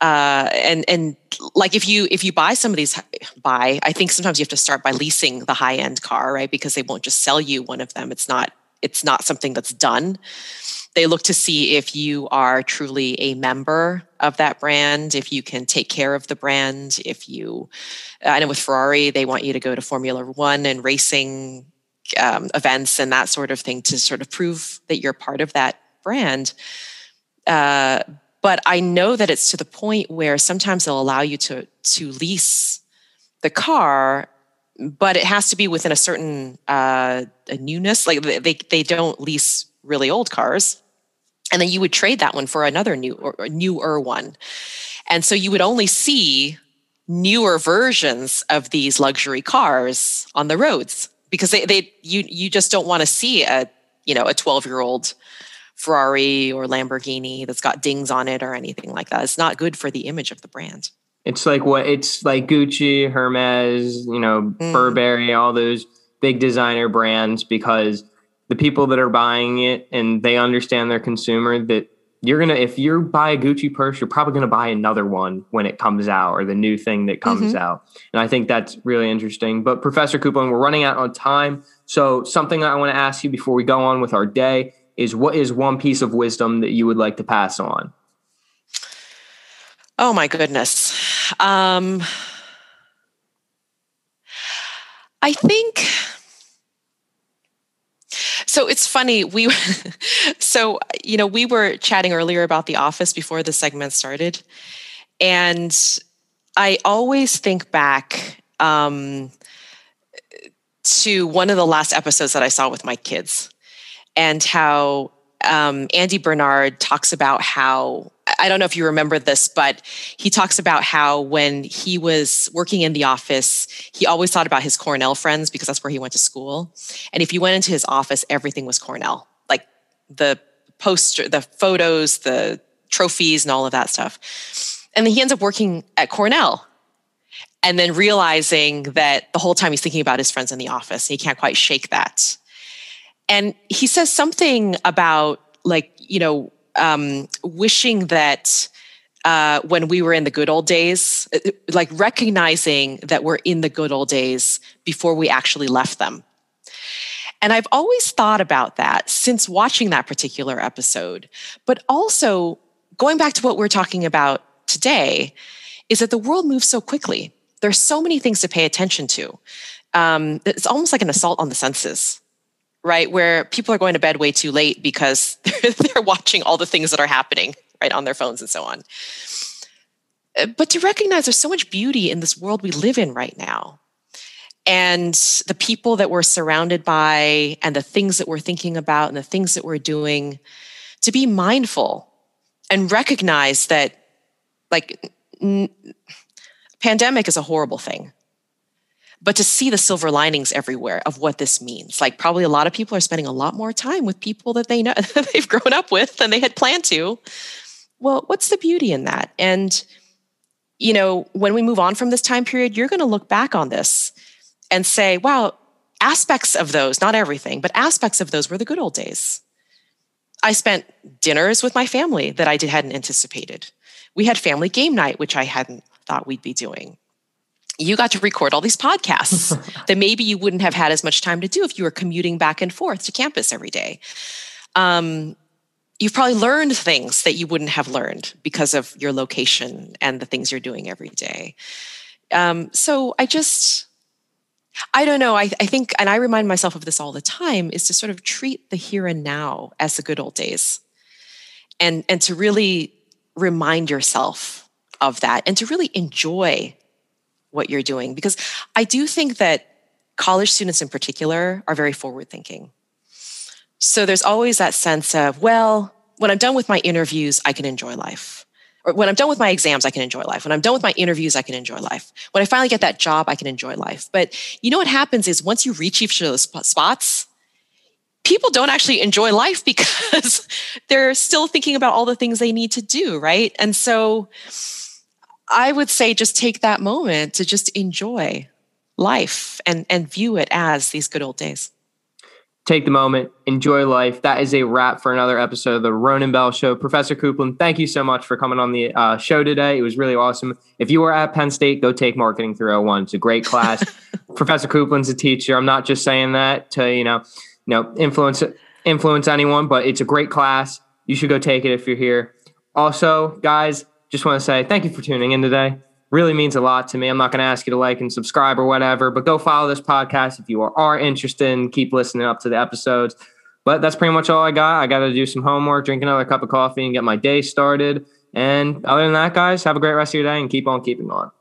Uh, and and like if you if you buy some of these buy i think sometimes you have to start by leasing the high end car right because they won't just sell you one of them it's not it's not something that's done they look to see if you are truly a member of that brand if you can take care of the brand if you i know with ferrari they want you to go to formula one and racing um, events and that sort of thing to sort of prove that you're part of that brand uh, but I know that it's to the point where sometimes they'll allow you to to lease the car, but it has to be within a certain uh, a newness. Like they they don't lease really old cars, and then you would trade that one for another new or newer one, and so you would only see newer versions of these luxury cars on the roads because they, they you you just don't want to see a you know a 12 year old Ferrari or Lamborghini that's got dings on it or anything like that. It's not good for the image of the brand. It's like what it's like Gucci, Hermes, you know, mm. Burberry, all those big designer brands because the people that are buying it and they understand their consumer that you're gonna if you buy a Gucci purse, you're probably gonna buy another one when it comes out or the new thing that comes mm-hmm. out. And I think that's really interesting. But Professor Coupland, we're running out on time. So something I want to ask you before we go on with our day is what is one piece of wisdom that you would like to pass on? Oh my goodness. Um, I think so it's funny we so you know we were chatting earlier about the office before the segment started. And i always think back um, to one of the last episodes that i saw with my kids and how um, Andy Bernard talks about how I don't know if you remember this, but he talks about how when he was working in the office, he always thought about his Cornell friends because that's where he went to school. And if you went into his office, everything was Cornell, like the poster, the photos, the trophies, and all of that stuff. And then he ends up working at Cornell and then realizing that the whole time he's thinking about his friends in the office he can't quite shake that. And he says something about like, you know, um, wishing that uh, when we were in the good old days, uh, like recognizing that we're in the good old days before we actually left them. And I've always thought about that since watching that particular episode. But also, going back to what we're talking about today, is that the world moves so quickly. There's so many things to pay attention to. Um, it's almost like an assault on the senses right? Where people are going to bed way too late because they're, watching all the things that are happening, right, on their phones and so on. Uh, but to recognize there's so much beauty in this world we live in right now. And the people that we're surrounded by, and the things that we're thinking about, and the things that we're doing, to be mindful and recognize that, like, n- pandemic is a horrible thing but to see the silver linings everywhere of what this means. Like probably a lot of people are spending a lot more time with people that they know that they've grown up with than they had planned to. Well, what's the beauty in that? And you know, when we move on from this time period, you're going to look back on this and say, wow, aspects of those, not everything, but aspects of those were the good old days. I spent dinners with my family that I did, hadn't anticipated. We had family game night, which I hadn't thought we'd be doing you got to record all these podcasts that maybe you wouldn't have had as much time to do if you were commuting back and forth to campus every day. Um, you've probably learned things that you wouldn't have learned because of your location and the things you're doing every day. Um, so I just, I don't know. I, I think, and I remind myself of this all the time, is to sort of treat the here and now as the good old days, and and to really remind yourself of that, and to really enjoy what you're doing because I do think that college students in particular are very forward thinking. So there's always that sense of, well, when I'm done with my interviews, I can enjoy life. Or when I'm done with my exams, I can enjoy life. When I'm done with my interviews, I can enjoy life. When I finally get that job, I can enjoy life. But you know what happens is once you reach each of those spots, people don't actually enjoy life because they're still thinking about all the things they need to do, right? And so I would say just take that moment to just enjoy life and, and view it as these good old days. Take the moment, enjoy life. That is a wrap for another episode of the Ronan Bell Show. Professor Coupland, thank you so much for coming on the uh, show today. It was really awesome. If you were at Penn State, go take Marketing 301. It's a great class. Professor Coupland's a teacher. I'm not just saying that to you know, you know, influence influence anyone, but it's a great class. You should go take it if you're here. Also, guys, just want to say thank you for tuning in today. Really means a lot to me. I'm not going to ask you to like and subscribe or whatever, but go follow this podcast if you are, are interested and keep listening up to the episodes. But that's pretty much all I got. I got to do some homework, drink another cup of coffee, and get my day started. And other than that, guys, have a great rest of your day and keep on keeping on.